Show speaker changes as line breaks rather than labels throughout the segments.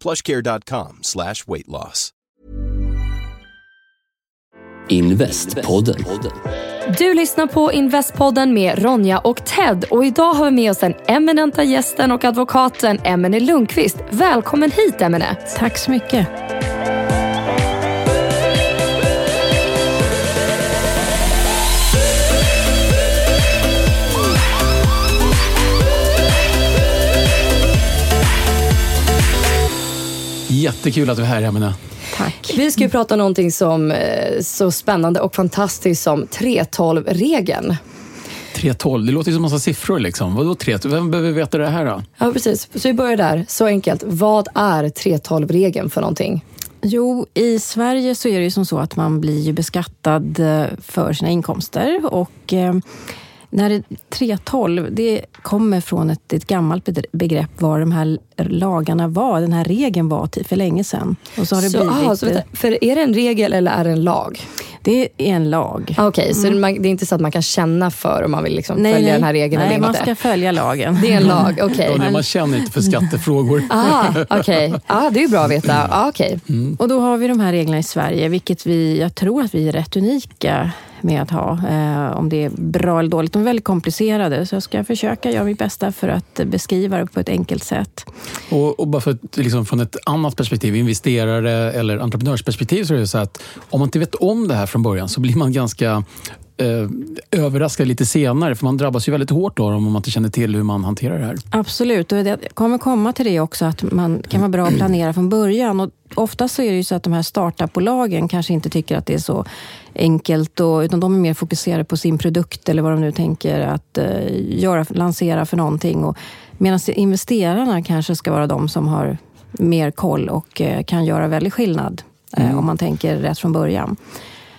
plushcare.com slash weight loss.
Investpodden.
Du lyssnar på Investpodden med Ronja och Ted och idag har vi med oss den eminenta gästen och advokaten Emine Lundqvist. Välkommen hit Emine.
Tack så mycket.
Jättekul att du är här, Emina.
Tack.
Vi ska ju prata om någonting som eh, så spännande och fantastiskt som 3.12-regeln.
312, det låter som en massa siffror. Liksom. Vadå 3? Vem behöver veta det här då?
Ja, precis. Så vi börjar där. Så enkelt. Vad är 3.12-regeln för någonting?
Jo, i Sverige så är det ju som så att man blir ju beskattad eh, för sina inkomster och eh, när det, 3.12, det kommer från ett, ett gammalt begrepp vad de här lagarna var, den här regeln var till för länge sedan. Och så har det
så,
blivit...
aha, så vänta, för är det en regel eller är det en lag?
Det är en lag.
Okej, okay, så mm. det är inte så att man kan känna för om man vill liksom nej, följa
nej.
den här regeln
nej,
eller
inte? Nej, man ska följa lagen.
Det är en lag, okej.
Okay. Ja, man känner inte för skattefrågor.
ah, okej. Okay. Ah, det är bra att veta. Ah, okay.
Mm. Och då har vi de här reglerna i Sverige, vilket vi, jag tror att vi är rätt unika med att ha. Eh, om det är bra eller dåligt. De är väldigt komplicerade, så jag ska försöka göra mitt bästa för att beskriva det på ett enkelt sätt.
Och, och bara för att, liksom, från ett annat perspektiv, investerare eller entreprenörsperspektiv, så är det så att om man inte vet om det här från början så blir man ganska eh, överraskad lite senare, för man drabbas ju väldigt hårt av dem om man inte känner till hur man hanterar det här.
Absolut, och det kommer komma till det också, att man kan vara bra att planera från början. Och ofta så är det ju så att de här startupbolagen kanske inte tycker att det är så enkelt, och, utan de är mer fokuserade på sin produkt eller vad de nu tänker att eh, göra, lansera för någonting. Och, medan investerarna kanske ska vara de som har mer koll och eh, kan göra väldigt skillnad eh, mm. om man tänker rätt från början.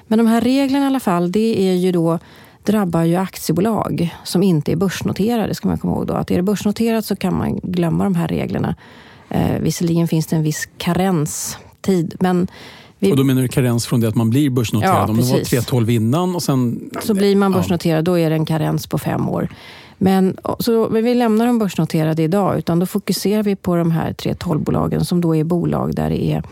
Men de här reglerna i alla fall, det är ju då drabbar ju aktiebolag som inte är börsnoterade, ska man komma ihåg. Då. Att är det börsnoterat så kan man glömma de här reglerna. Eh, visserligen finns det en viss karenstid, men
vi... Och då menar du karens från det att man blir börsnoterad?
Ja,
Om det var 3.12 innan och sen...
Så blir man börsnoterad, då är det en karens på fem år. Men så vi lämnar de börsnoterade idag, utan då fokuserar vi på de här 3.12-bolagen som då är bolag där det är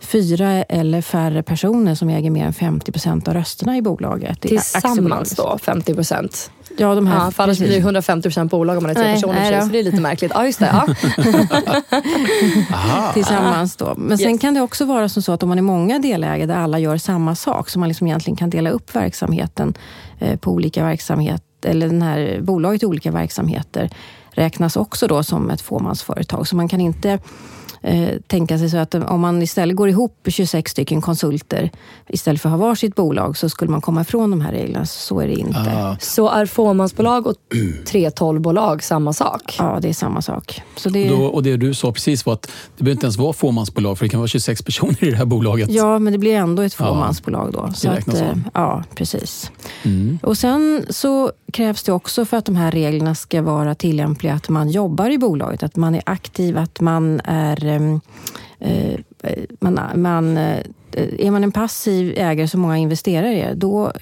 fyra eller färre personer som äger mer än 50 procent av rösterna i bolaget.
Tillsammans då, 50 procent?
Ja, de här,
ja, för annars blir det 150 procent bolag om man är tre nej, personer. Nej, så det är lite märkligt. Ja, just det.
Ja. Tillsammans då. Men sen yes. kan det också vara som så att om man är många delägare där alla gör samma sak, så man liksom egentligen kan dela upp verksamheten eh, på olika verksamheter, eller den här bolaget i olika verksamheter, räknas också då som ett fåmansföretag. Så man kan inte eh, tänka sig så att om man istället går ihop 26 stycken konsulter istället för att ha varsitt bolag så skulle man komma ifrån de här reglerna. Så är det inte.
Ah. Så är fåmansbolag och 312-bolag samma sak?
Ja, det är samma sak. Så
det... Då, och det du sa precis var att det behöver inte ens vara fåmansbolag för det kan vara 26 personer i det här bolaget.
Ja, men det blir ändå ett fåmansbolag då. Så att, så. Eh, ja, precis. Mm. Och sen så krävs det också för att de här reglerna ska vara tillämpliga att man jobbar i bolaget, att man är aktiv, att man är Ehm, eh, man, man, eh, är man en passiv ägare som många investerare är, då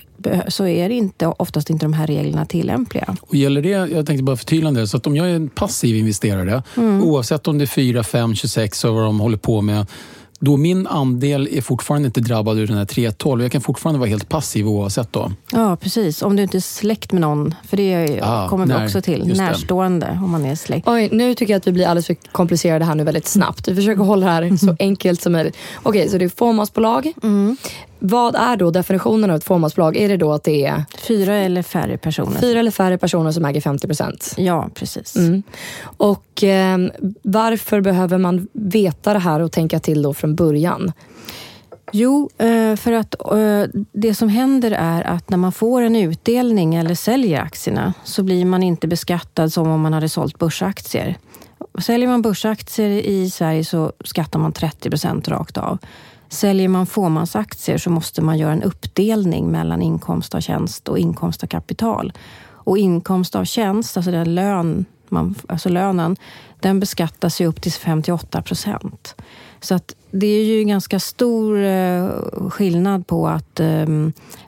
så är det inte, oftast inte de här reglerna tillämpliga.
Och gäller det, jag tänkte bara förtydligande, så att om jag är en passiv investerare, mm. oavsett om det är 4, 5, 26 och vad de håller på med, då min andel är fortfarande inte drabbad ur den här 3.12. Jag kan fortfarande vara helt passiv oavsett då.
Ja, precis. Om du inte är släkt med någon, för det
Ah,
kommer vi
när-
också till.
just det.
Närstående, om man är släkt.
Oj, nu tycker jag att vi blir alldeles för komplicerade här nu väldigt snabbt. Vi försöker hålla det här så enkelt som möjligt. Okej, så det är fåmansbolag. Vad är då definitionen av ett fåmansbolag? Är det då att det är
Fyra eller färre personer.
fyra eller färre personer som äger 50 procent?
Ja, precis.
Mm. Och eh, varför behöver man veta det här och tänka till då från början?
Jo, eh, för att eh, det som händer är att när man får en utdelning eller säljer aktierna så blir man inte beskattad som om man hade sålt börsaktier. Säljer man börsaktier i Sverige så skattar man 30 procent rakt av. Säljer man fåmansaktier så måste man göra en uppdelning mellan inkomst av tjänst och inkomst av kapital. Och inkomst av tjänst, alltså den lön, man, alltså lönen, den beskattas ju upp till 58 procent. Så att det är ju ganska stor eh, skillnad på att eh,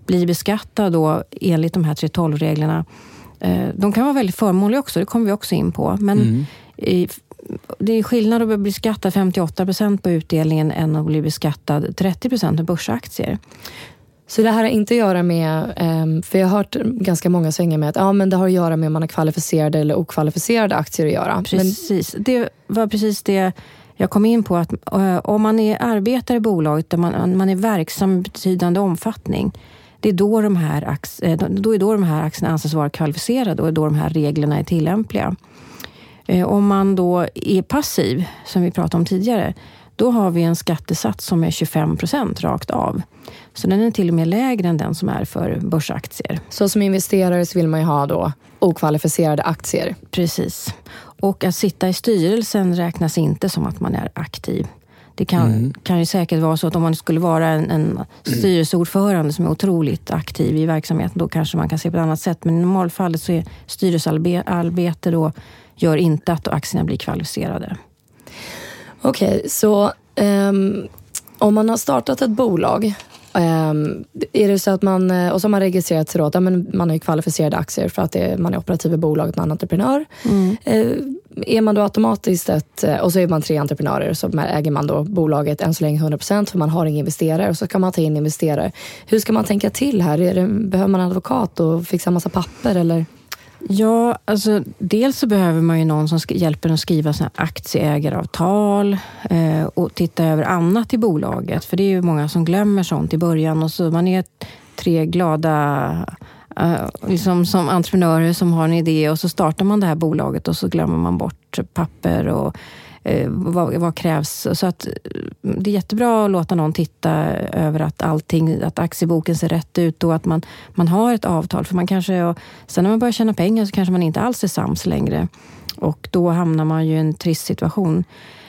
bli beskattad då enligt de här 3.12-reglerna. Eh, de kan vara väldigt förmånliga också, det kommer vi också in på. Men i, det är skillnad att bli beskattad 58 procent på utdelningen än att bli beskattad 30 procent med börsaktier.
Så det här har inte att göra med, ehm, för jag har hört ganska många svänga med att ja, men det har att göra med om man har kvalificerade eller okvalificerade aktier att göra. Men,
Precis. Det var precis det jag kom in på. att eh, Om man är arbetare i bolaget där man, man är verksam i betydande omfattning, det är då de här, eh, då är då de här aktierna anses vara kvalificerade och då de här reglerna är tillämpliga. Eh, Om man då är passiv, som vi pratade om tidigare, då har vi en skattesats som är 25 procent rakt av. Så den är till och med lägre än den som är för börsaktier.
så som investerare så vill man ju ha då okvalificerade aktier.
Precis. Och att sitta i styrelsen räknas inte som att man är aktiv. Det kan, kan ju säkert vara så att om man skulle vara en, en styrelseordförande som är otroligt aktiv i verksamheten, då kanske man kan se på ett annat sätt. Men i normalfallet så är styrelsearbete då gör inte att aktierna blir kvalificerade.
Okej, så ehm, om man har startat ett bolag ehm, är det så att man, eh, och så har man registrerat sig då att men man har kvalificerade aktier för att det, man är operativ i bolaget, man är entreprenör. Eh, är man då automatiskt ett, eh, och så är man tre entreprenörer så äger man då bolaget än så länge 100% för man har inga investerare och så kan man ta in investerare. Hur ska man tänka till här? Är det, behöver man en advokat och fixa massa papper eller?
Ja, alltså dels så behöver man ju någon som hjälper en att skriva såna aktieägaravtal eh, och titta över annat i bolaget. För det är ju många som glömmer sånt i början och så man är tre glada eh, liksom som entreprenörer som har en idé och så startar man det här bolaget och så glömmer man bort papper och eh, vad, vad krävs. Så att mm, det är jättebra att låta någon titta över att allting, att aktieboken ser rätt ut och att man, man har ett avtal. För man kanske, och sen när man börjar tjäna pengar så kanske man inte alls är sams längre. Och då hamnar man ju i en trist situation.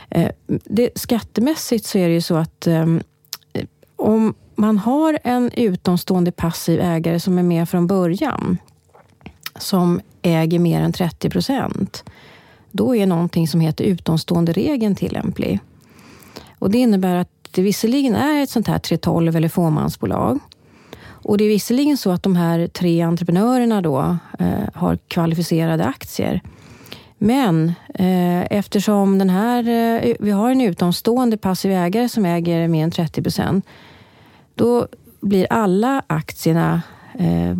Eh, det, skattemässigt så är det ju så att eh, om man har en utomstående passiv ägare som är med från början, som äger mer än 30 procent, då är någonting som heter utomstående regeln tillämplig. Och det innebär att det visserligen är ett sånt här 312 eller fåmansbolag. Och det är visserligen så att de här tre entreprenörerna då eh, har kvalificerade aktier. Men eh, eftersom den här, eh, vi har en utomstående passiv ägare som äger mer än 30 procent, då blir alla aktierna eh,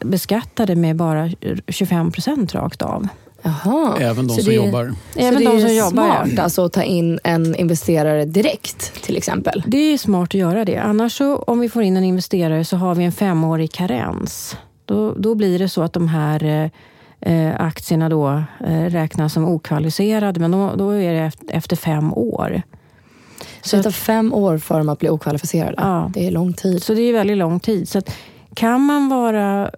beskattade med bara 25 procent rakt av.
Jaha.
Även de
Så
som
det-
jobbar.
Även
så det
de som
är
jobbar,
smart alltså att ta in en investerare direkt till exempel?
Det är smart att göra det. Annars så, om vi får in en investerare så har vi en femårig karens. Då, då blir det så att de här eh, eh, aktierna då eh, räknas som okvalificerade, men då, då är det efter, efter fem år.
Så det tar fem år för dem att bli okvalificerade.
Ja.
Det är lång tid.
Så det är väldigt lång tid. Så att, kan man vara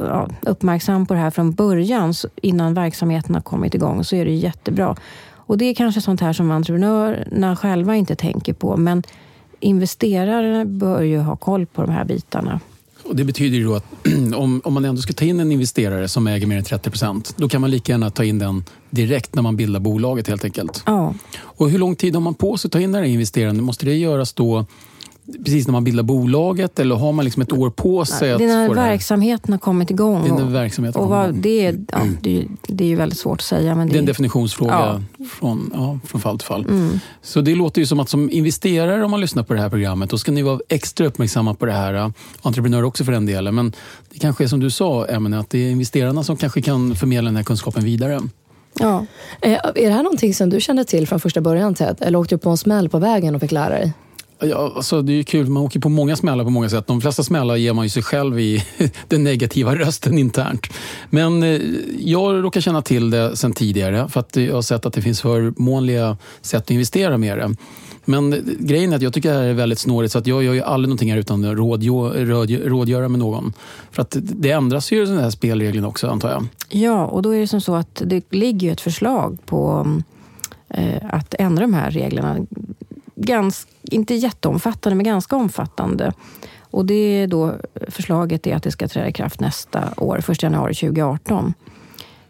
ja, uppmärksam på det här från början, så, innan verksamheten har kommit igång, så är det jättebra. Och det är kanske sånt här som entreprenörerna själva inte tänker på, men investerare bör ju ha koll på de här bitarna.
Och det betyder ju då att om, om man ändå ska ta in en investerare som äger mer än 30 procent, då kan man lika gärna ta in den direkt när man bildar bolaget helt enkelt.
Ja,
Och hur lång tid har man på sig att ta in den här investeraren? Måste det göras då precis när man bildar bolaget eller har man liksom ett år på sig att
det är när verksamheten har kommit igång.
Det är när
och-
verksamheten
och
kommer
vad,
igång.
det, är, ja, det, är- det är ju väldigt svårt att säga. Men det,
Det är en definitionsfråga
Ja.
från, ja, från fall till fall.
Mm.
Så det låter ju som att som investerare om man lyssnar på det här programmet, då ska ni vara extra uppmärksamma på det här. Entreprenörer också för den delen. Men det kanske är som du sa, Emelie, att det är investerarna som kanske kan förmedla den här kunskapen vidare.
ja.
Eh, är det här någonting som du kände till från första början Ted? Eller åkte du på en smäll på vägen och fick lära dig?
Ja, alltså det är kul, man åker på många smällar på många sätt. De flesta smällar ger man ju sig själv i den negativa rösten internt. Men eh, jag råkar känna till det sen tidigare för att jag har sett att det finns förmånliga sätt att investera med det. Men eh, grejen är att jag tycker det här är väldigt snårigt så att jag gör ju aldrig någonting här utan att rådgö- rådgö- rådgöra med någon. För att det ändras ju den här spelregeln också antar jag.
ja, och då är det som så att det ligger ju ett förslag på eh, att ändra de här reglerna. Gans, inte jätteomfattande, men ganska omfattande. Och det är då, förslaget är att det ska träda i kraft nästa år, 1 januari 2018.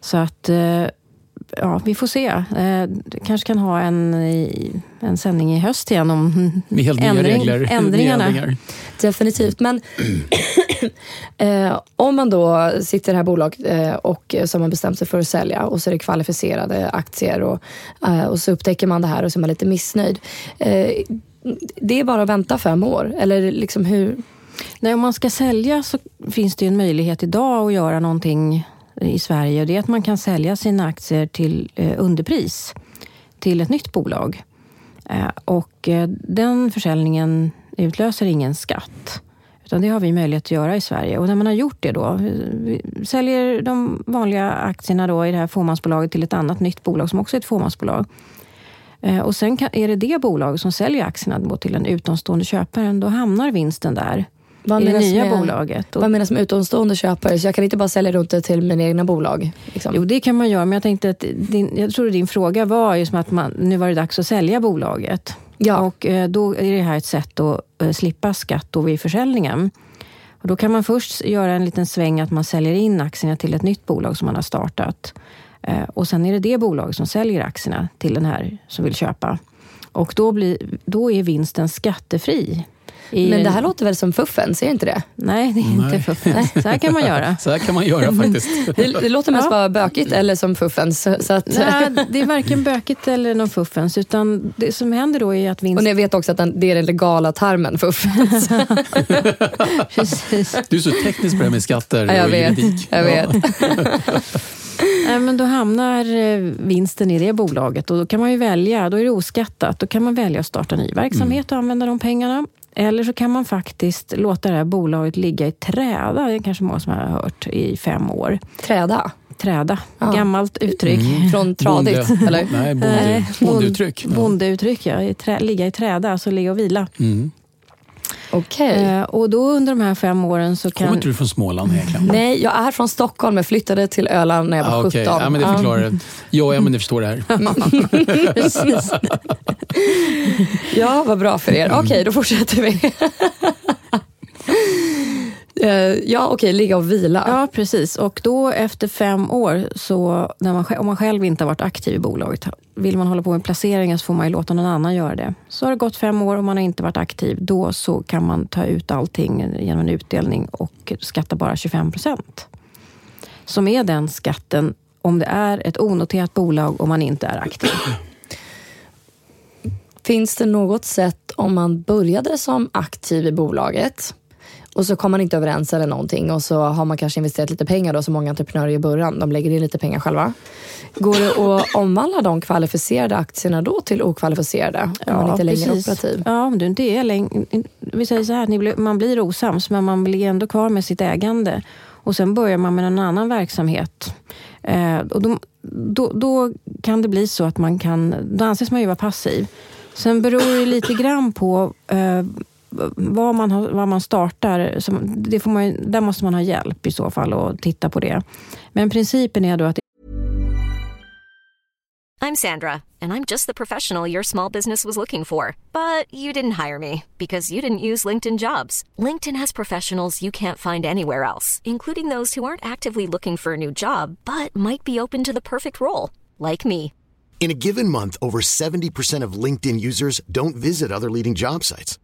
Så att, eh, ja, vi får se. Eh, kanske kan ha en, en sändning i höst igen om ändring-
regler.
ändringarna.
Definitivt. Men eh, om man då sitter i det här bolaget eh, och eh, som har bestämt sig för att sälja och så är det kvalificerade aktier och, eh, och så upptäcker man det här och så är man lite missnöjd. Eh, det är bara att vänta fem år? Eller liksom hur?
Nej, om man ska sälja så finns det ju en möjlighet idag att göra någonting i Sverige. Och det är att man kan sälja sina aktier till eh, underpris till ett nytt bolag. Eh, och eh, den försäljningen utlöser ingen skatt. Utan det har vi möjlighet att göra i Sverige. Och när man har gjort det då, säljer de vanliga aktierna då i det här fåmansbolaget till ett annat nytt bolag som också är ett fåmansbolag. Eh, Och sen kan, är det det bolag som säljer aktierna till en utomstående köparen, då hamnar vinsten där.
Vad
I det nya
med-
bolaget. Och,
Vad menas med utomstående köpare? Så jag kan inte bara sälja runt det till mina egna bolag? Liksom.
jo, det kan man göra, men jag tänkte att din, jag tror din fråga var just som att man, nu var det dags att sälja bolaget.
Ja.
Och eh, då är det här ett sätt att eh, slippa skatt då vid försäljningen. Och då kan man först göra en liten sväng att man säljer in aktierna till ett nytt bolag som man har startat. Eh, och sen är det det bolag som säljer aktierna till den här som vill köpa. Och då, blir, då är vinsten skattefri. I-
Men det här låter väl som fuffen, ser inte det?
Nej, det är
Nej.
inte fuffens. Så här kan man göra.
Så här kan man göra faktiskt.
Det, det låter mest
Ja.
bara bökigt eller som fuffen. Så, att,
Nej, det är varken bökigt eller någon fuffens. Utan det som händer då är att
och
vinsten...
ni vet också att den, det är den legala termen fuffens.
Precis.
Du är så teknisk på det här med skatter
Ja, jag
och
vet.
juridik.
Jag vet.
Nej, men då hamnar eh, vinsten i det bolaget och då kan man ju välja, då är det oskattat. Då kan man välja att starta ny verksamhet och använda de pengarna. Eller så kan man faktiskt låta det här bolaget ligga i träda, det är kanske många som har hört, i fem år.
Träda.
Träda,
Ja.
gammalt uttryck.
Från tradigt,
Bonde.
eller?
Nej, bonde,
Nej,
bondeuttryck.
bond- Bondeuttryck, ja. I trä, ligga i träda, alltså ligga och vila.
Mm.
Okej.
Eh, och då under de här fem åren så
Kommer
kan...
inte du från Småland egentligen?
Nej, jag är från Stockholm. Jag flyttade till Öland när jag var
Ah,
17.
okej. ja, men det
Ja.
förklarar det. Jag och Emelie förstår det här.
Precis.
Ja, vad bra för er. Okej, då fortsätter vi. Eh, ja, okej, ligga och vila.
Ja, precis. Och då efter fem år, så när man, om man själv inte har varit aktiv i bolaget, vill man hålla på med placeringar så får man ju låta någon annan göra det. Så har det gått fem år och man har inte varit aktiv, då så kan man ta ut allting genom en utdelning och skatta bara 25 procent. Som är den skatten om det är ett onoterat bolag och man inte är aktiv.
Finns det något sätt om man började som aktiv i bolaget och så kom man inte överens eller någonting och så har man kanske investerat lite pengar då som många entreprenörer i början. De lägger in lite pengar själva. Går det att omvandla de kvalificerade aktierna då till okvalificerade om man inte längre är operativ?
Ja, om du inte är längre... Vi säger så här, man blir osams, men man blir ändå kvar med sitt ägande. Och sen börjar man med en annan verksamhet. Eh, och då, då, då kan det bli så att man kan... Då anses man ju vara passiv. Sen beror det lite grann på eh, vad, man har, vad man startar. Det får man, där måste man ha hjälp i så fall och titta på det. Men principen är då att
I'm Sandra, and I'm just the professional your small business was looking for. But you didn't hire me because you didn't use LinkedIn jobs. LinkedIn has professionals you can't find anywhere else, including those who aren't actively looking for a new job but might be open to the perfect role, like me.
In a given month, over 70% of LinkedIn users don't visit other leading job sites.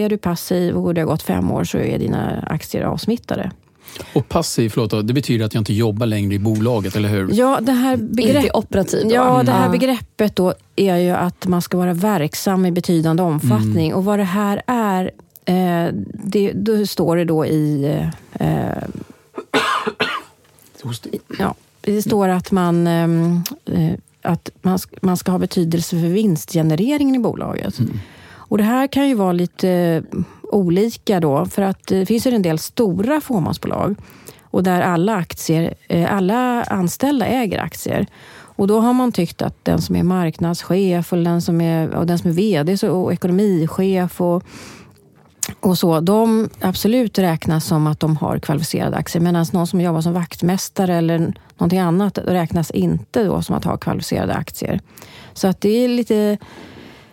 Är du passiv och det har gått fem år så är dina aktier avsmittade.
Och passiv, förlåt, då, det betyder att jag inte jobbar längre i bolaget, eller hur?
Ja, det här begrepp...
Inte operativ då?
Ja, det här
Mm.
begreppet då är ju att man ska vara verksam i betydande omfattning. Och vad det här är, eh, det, då står det då i... Eh, ja, det står att man, ehm, eh, att man, sk- man ska ha betydelse för vinstgenereringen i bolaget. Och det här kan ju vara lite eh, olika då, för att det finns ju en del stora fåmansbolag och där alla, aktier, eh, alla anställda äger aktier. Och då har man tyckt att den som är marknadschef och den som är, och den som är VD så- och ekonomichef och, och så, de absolut räknas som att de har kvalificerade aktier. Medan någon som jobbar som vaktmästare eller någonting annat räknas inte då som att ha kvalificerade aktier. Så att det är lite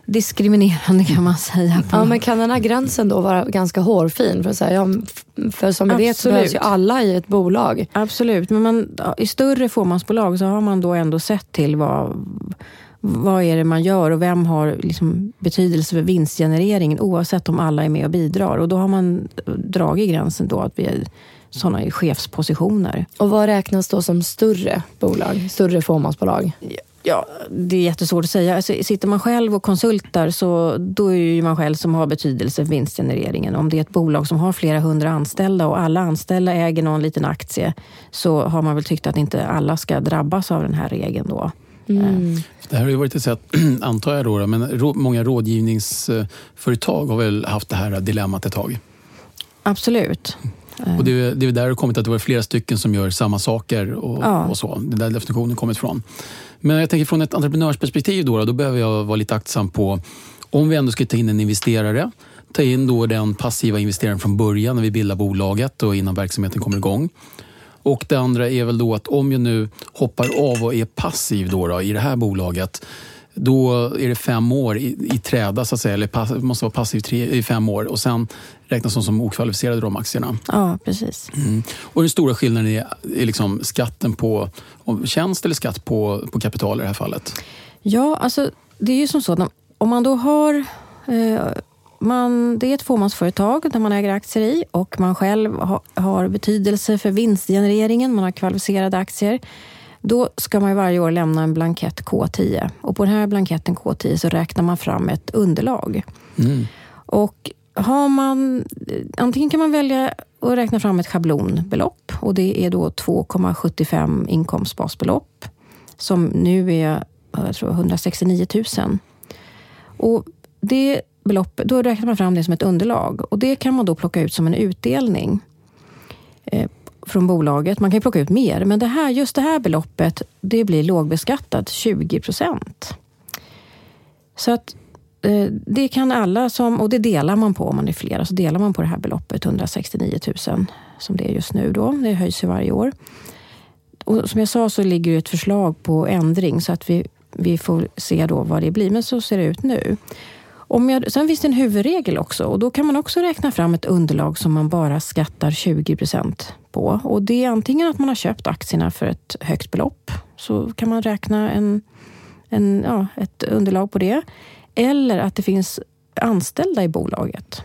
diskriminerande kan man säga. På
Ja, men kan den här gränsen då vara ganska hårfin? För, att säga, ja, för som vi vet så behövs ju alla i ett bolag.
Absolut, men man, i större fåmansbolag så har man då ändå sett till vad, vad är det man gör och vem har liksom betydelse för vinstgenereringen oavsett om alla är med och bidrar. Och då har man dragit gränsen då att vi är sådana i chefspositioner.
Och vad räknas då som större bolag? Större fåmansbolag?
Ja, det är jättesvårt att säga. Alltså, sitter man själv och konsultar så då är det ju man själv som har betydelse för vinstgenereringen. Om det är ett bolag som har flera hundra anställda och alla anställda äger någon liten aktie så har man väl tyckt att inte alla ska drabbas av den här regeln då.
Det här har ju varit ett sätt, antar jag, då, men många rådgivningsföretag har väl haft det här dilemmat ett tag.
Absolut.
Och det, är- det är där det har kommit att det var flera stycken som gör samma saker och,
Ja.
och så. Det är där definitionen kommit ifrån. Men jag tänker från ett entreprenörsperspektiv då, då behöver jag vara lite aktsam på om vi ändå ska ta in en investerare, ta in då den passiva investeraren från början när vi bildar bolaget och innan verksamheten kommer igång. Och det andra är väl då att om jag nu hoppar av och är passiv då, då i det här bolaget, då är det fem år i, i träda så att säga, eller pass, måste vara passiv tre, i fem år och sen räknas de som okvalificerade de aktierna.
Ja, precis.
Mm. Och den stora skillnaden är, är liksom skatten på tjänst eller skatt på, på kapital i det här fallet.
Ja, alltså det är ju som så att om man då har eh, man, det är ett fåmansföretag där man äger aktier i och man själv ha, har betydelse för vinstgenereringen, man har kvalificerade aktier. Då ska man varje år lämna en blankett K10 och på den här blanketten K10 så räknar man fram ett underlag. Och har man, antingen kan man välja att räkna fram ett schablonbelopp. Och det är då 2,75 inkomstbasbelopp. Som nu är jag tror 169 000. Och det beloppet, då räknar man fram det som ett underlag. Och det kan man då plocka ut som en utdelning. Eh, från bolaget. Man kan ju plocka ut mer, men det här, just det här beloppet det blir lågbeskattat 20 procent. Så att eh, det kan alla som, och det delar man på om man är flera, så delar man på det här beloppet 169 000 som det är just nu då. Det höjs ju varje år. Och som jag sa så ligger det ett förslag på ändring så att vi, vi får se då vad det blir. Men så ser det ut nu. Om jag, sen finns det en huvudregel också och då kan man också räkna fram ett underlag som man bara skattar 20 procent på. Och det är antingen att man har köpt aktierna för ett högt belopp, så kan man räkna en, en, ja, ett underlag på det. Eller att det finns anställda i bolaget.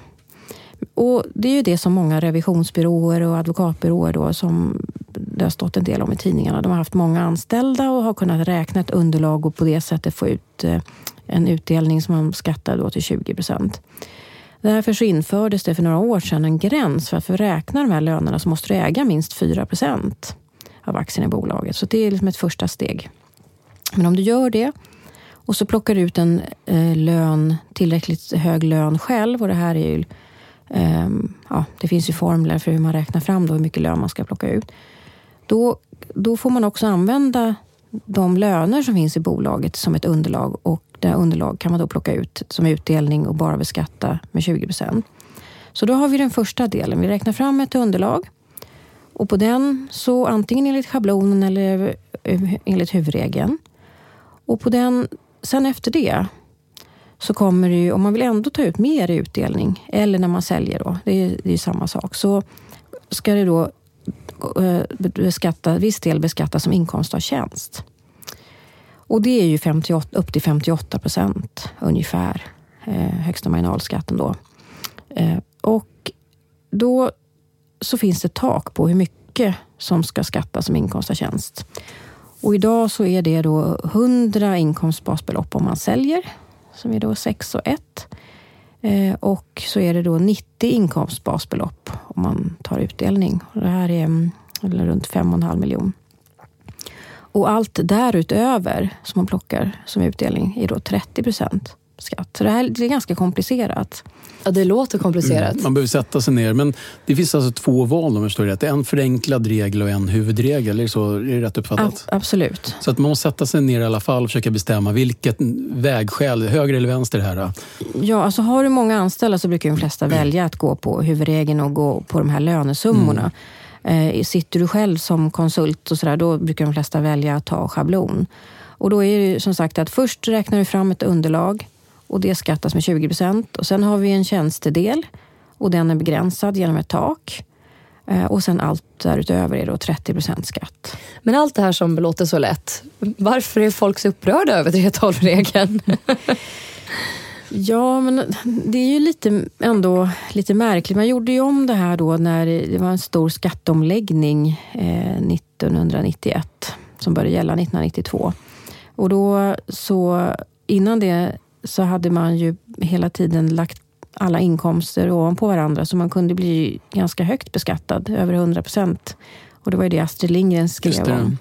och det är ju det som många revisionsbyråer och advokatbyråer då, som det har stått en del om i tidningarna. De har haft många anställda och har kunnat räkna ett underlag och på det sättet få ut eh, en utdelning som man skattar då till 20 procent. Därför så infördes det för några år sedan en gräns för att för att räkna de här lönerna så måste du äga minst 4 procent av aktierna i bolaget. Så det är liksom ett första steg. Men om du gör det och så plockar du ut en eh, lön, tillräckligt hög lön själv och det här är ju eh, ja, det finns ju formler för hur man räknar fram då hur mycket lön man ska plocka ut. Då, då får man också använda de löner som finns i bolaget som ett underlag och det underlag kan man då plocka ut som utdelning och bara beskatta med 20 procent. Så då har vi den första delen. Vi räknar fram ett underlag och på den så antingen enligt schablonen eller eh, enligt huvudregeln. Och på den, sen efter det så kommer det ju, om man vill ändå ta ut mer i utdelning eller när man säljer då, det är, det är samma sak, så ska det då eh, beskatta, viss del beskattas som inkomst av tjänst. Och det är ju 58, upp till 58 procent ungefär, eh, högsta marginalskatten då. Eh, och då så finns det tak på hur mycket som ska skattas som inkomst av tjänst. Och idag så är det då 100 inkomstbasbelopp om man säljer, som är då 6 och 1. Eh, och så är det då 90 inkomstbasbelopp om man tar utdelning. Och det här är mm, eller runt 5,5 miljoner. Och allt därutöver som man plockar som utdelning är då 30 procent skatt. Så det här det är ganska komplicerat.
Ja, det låter komplicerat. Mm,
man behöver sätta sig ner. Men det finns alltså två val om jag förstår rätt. En förenklad regel och en huvudregel. Är det, så, är det rätt uppfattat?
A absolut.
Så att man måste sätta sig ner i alla fall och försöka bestämma vilket vägskäl, höger eller vänster här? Då?
Ja, alltså har du många anställda så brukar de flesta mm. välja att gå på huvudregeln och gå på de här lönesummorna. Mm. Eh, sitter du själv som konsult och så där, då brukar de flesta välja att ta schablon. Och då är det som sagt att först räknar vi fram ett underlag och det skattas med 20 procent. Och sen har vi en tjänstedel och den är begränsad genom ett tak. Eh, och sen allt därutöver är då 30 procent skatt.
Men allt det här som låter så lätt, varför är folk så upprörda över 3.12-regeln?
Ja, men det är ju lite, ändå lite märkligt. Man gjorde ju om det här då när det var en stor skatteomläggning eh, 1991 som började gälla 1992. Och då så innan det så hade man ju hela tiden lagt alla inkomster ovanpå varandra så man kunde bli ganska högt beskattad, över 100 procent. Och det var ju det Astrid Lindgren skrev om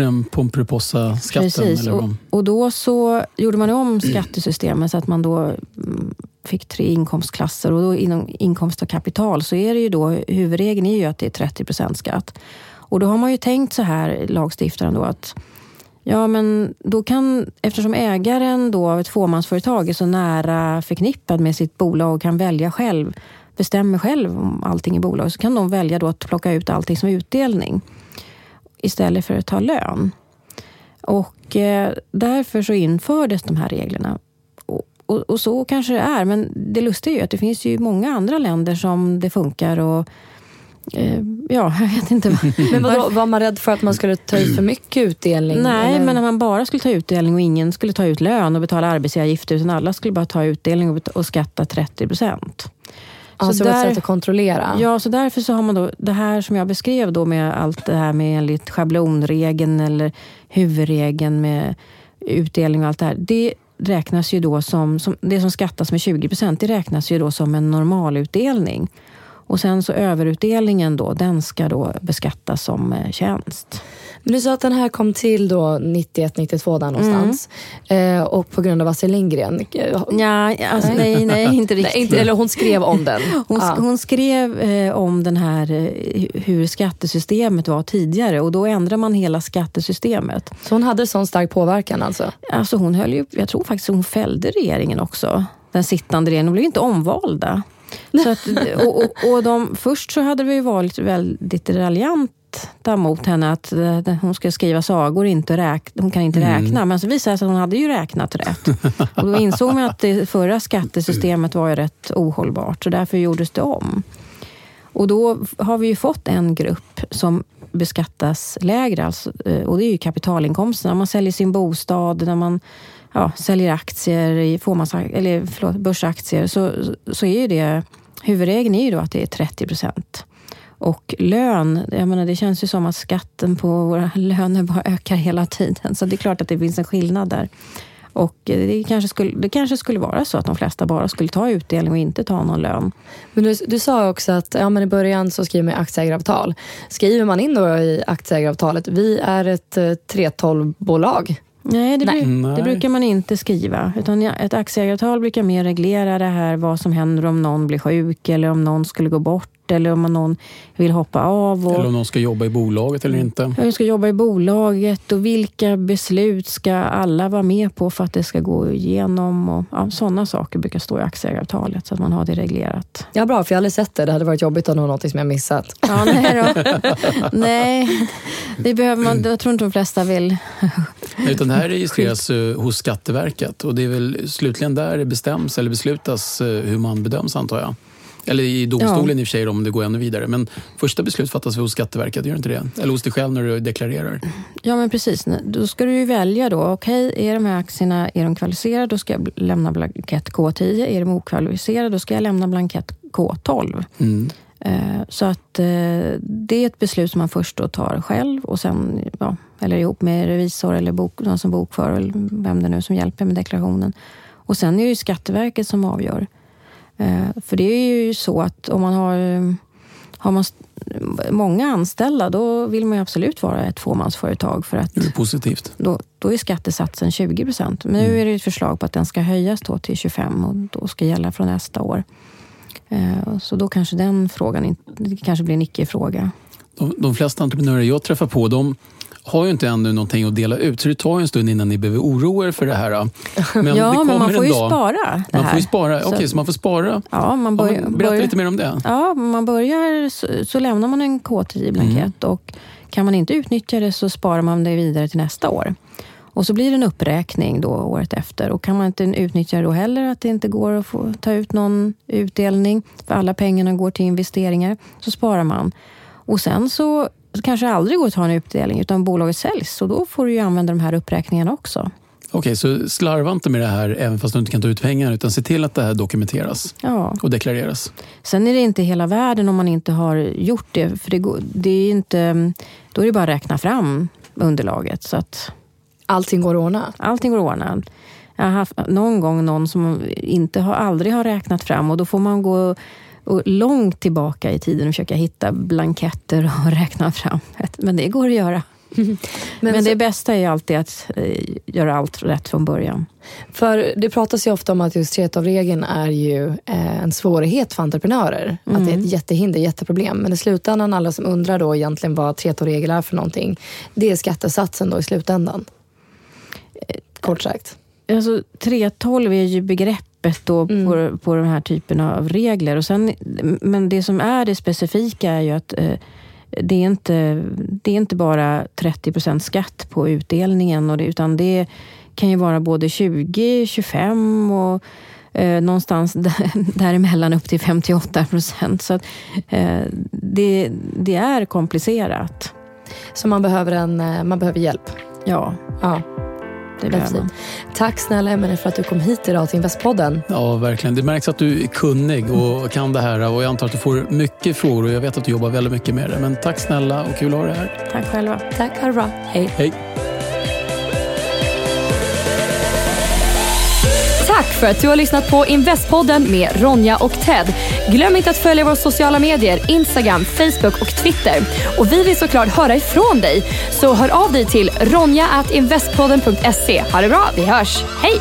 den Pomperipossa-skatten.
Precis, och, och, då så gjorde man om skattesystemet så att man då mm, fick tre inkomstklasser och då inom inkomst och kapital så är det ju då, huvudregeln är ju att det är 30 procent skatt. Och då har man ju tänkt så här, lagstiftaren då, att Ja, men då kan, eftersom ägaren då av ett fåmansföretag är så nära förknippad med sitt bolag och kan välja själv, bestämmer själv om allting i bolaget, så kan de välja då att plocka ut allting som utdelning istället för att ta lön. Och eh, därför så infördes de här reglerna. Och, och, och, så kanske det är, men det lustiga är ju att det finns ju många andra länder som det funkar och eh, Ja, jag vet inte.
men vadå, var man rädd för att man skulle ta ut för mycket utdelning?
Nej, eller? men att man bara skulle ta utdelning och ingen skulle ta ut lön och betala arbetsgivaravgifter, utan alla skulle bara ta utdelning och, och skatta 30 procent.
Så, så där, ett sätt att kontrollera?
Ja, så därför så har man då det här som jag beskrev då med allt det här med enligt schablonregeln eller huvudregeln med utdelning och allt det här. Det räknas ju då som, som det som skattas med 20 procent, det räknas ju då som en normalutdelning. Och sen så överutdelningen då, den ska då beskattas som eh, tjänst.
Men du sa att den här kom till då 91-92 där någonstans. Mm. Eh, och på grund av Astrid Lindgren.
Ja, alltså, nej, nej, inte riktigt. Nej, inte,
eller hon skrev om den.
Hon, ja. hon skrev eh, om den här, eh, hur skattesystemet var tidigare och då ändrade man hela skattesystemet.
Så hon hade sån stark påverkan alltså?
Alltså hon höll ju, jag tror faktiskt hon fällde regeringen också. Den sittande regeringen. De blev inte omvalda. Så att, och, och, och de, först så hade vi varit väldigt raljant mot henne att hon ska skriva sagor, inte räkna, hon kan inte mm. räkna. Men så visade det sig att hon hade ju räknat rätt. Och då insåg man att det förra skattesystemet var ju rätt ohållbart, så därför gjordes det om. Och då har vi ju fått en grupp som beskattas lägre, alltså, eh, och det är ju kapitalinkomsterna. Man säljer sin bostad, när man ja, säljer aktier i eller förlåt, börsaktier, så, så är ju det huvudregeln är ju då att det är 30 procent. Och lön, jag menar, det känns ju som att skatten på våra löner bara ökar hela tiden. Så det är klart att det finns en skillnad där. Och eh, det kanske, skulle, det kanske skulle vara så att de flesta bara skulle ta utdelning och inte ta någon lön.
Men du, du sa också att ja, men i början så skriver man aktieägaravtal. Skriver man in då i aktieägaravtalet, vi är ett eh, 3.12-bolag.
Nej det, Nej. det, brukar man inte skriva. Utan ett aktieägaravtal brukar mer reglera det här vad som händer om någon blir sjuk eller om någon skulle gå bort eller om någon vill hoppa av. Och,
eller om någon ska jobba i bolaget eller inte.
Hur ska jobba i bolaget och vilka beslut ska alla vara med på för att det ska gå igenom. Och, ja, sådana saker brukar stå i aktieägaravtalet så att man har det reglerat.
Ja, bra, för jag har aldrig sett det. Det hade varit jobbigt om det var något som jag missat.
Ja, nej, då. nej, det behöver man. Jag tror inte de flesta vill.
Utan det här registreras hos Skatteverket och det är väl slutligen där det bestäms eller beslutas eh, hur man bedöms antar jag. Eller i domstolen ja. i och för sig om det går ännu vidare. Men första beslut fattas hos Skatteverket, gör inte det? Eller hos dig själv när du deklarerar?
Ja, men precis. Då ska du ju välja då. Okej, okay, är de här aktierna är de kvalificerade, då ska jag lämna blankett K10. Är de okvalificerade, då ska jag lämna blankett K12. Mm. Eh, så att eh, det är ett beslut som man först då tar själv och sen, ja, eller ihop med revisor eller bok, någon som bokför, eller vem det nu som hjälper med deklarationen. Och sen är det ju Skatteverket som avgör. Eh, för det är ju så att om man har, har man många anställda, då vill man ju absolut vara ett fåmansföretag. För att
det är positivt.
Då, då är skattesatsen 20 procent. Men nu mm. är det ett förslag på att den ska höjas till 25 och då ska gälla från nästa år. Eh, så då kanske den frågan kanske blir en icke-fråga.
De, de flesta entreprenörer jag träffar på, de har ju inte ännu någonting att dela ut, så det tar en stund innan ni behöver oroa er för det här.
Men ja, det men man får ju dag. spara.
man får ju spara. Okej, okay, så man får spara.
Ja, man börjar,
ja, berätta lite mer om det.
Ja, man börjar så, så lämnar man en K10-blankett mm. och kan man inte utnyttja det så sparar man det vidare till nästa år. Och så blir det en uppräkning då året efter. Och kan man inte utnyttja det då heller, att det inte går att få ta ut någon utdelning, för alla pengarna går till investeringar, så sparar man. Och sen så kanske aldrig går att ta en utdelning, utan bolaget säljs. Och då får du ju använda de här uppräkningarna också.
Okej, så slarva inte med det här även fast du inte kan ta ut pengar, utan se till att det här dokumenteras ja. och deklareras.
Sen är det inte hela världen om man inte har gjort det, för det, går, det är inte, då är det bara att räkna fram underlaget. Så att,
Allting går att ordna?
Allting går att ordna. Jag har haft någon gång någon som inte har, aldrig har räknat fram och då får man gå och långt tillbaka i tiden och försöka hitta blanketter och räkna fram. Men det går att göra. Men, Men det bästa är alltid att eh, göra allt rätt från början.
För det pratas ju ofta om att just 3.12-regeln är ju eh, en svårighet för entreprenörer. Mm. Att det är ett mm. jättehinder, jätteproblem. Men i slutändan, alla som undrar då egentligen vad 3.12-regel är för någonting, det är skattesatsen då i slutändan. Kort sagt.
Alltså 3.12 är ju begreppet då mm. på, på den här typen av regler. Och sen, men det som är det specifika är ju att eh, det, är inte, det är inte bara 30 procent skatt på utdelningen, och det, utan det kan ju vara både 20, 25 och eh, någonstans däremellan upp till 58 procent. Så att, eh, det, det är komplicerat.
Så man behöver, en, eh, man behöver hjälp?
Ja.
ja. Det behöver man. Tack snälla Emelie för att du kom hit idag till Investpodden.
Ja, verkligen. Det märks att du är kunnig och kan det här och jag antar att du får mycket frågor och jag vet att du jobbar väldigt mycket med det. Men tack snälla och kul att ha dig här.
Tack själva.
Tack, ha det bra. Hej.
Hej.
För att du har lyssnat på Investpodden med Ronja och Ted. Glöm inte att följa våra sociala medier, Instagram, Facebook och Twitter. Och vi vill såklart höra ifrån dig. Så hör av dig till ronja.investpodden.se. Ha det bra, vi hörs. Hej!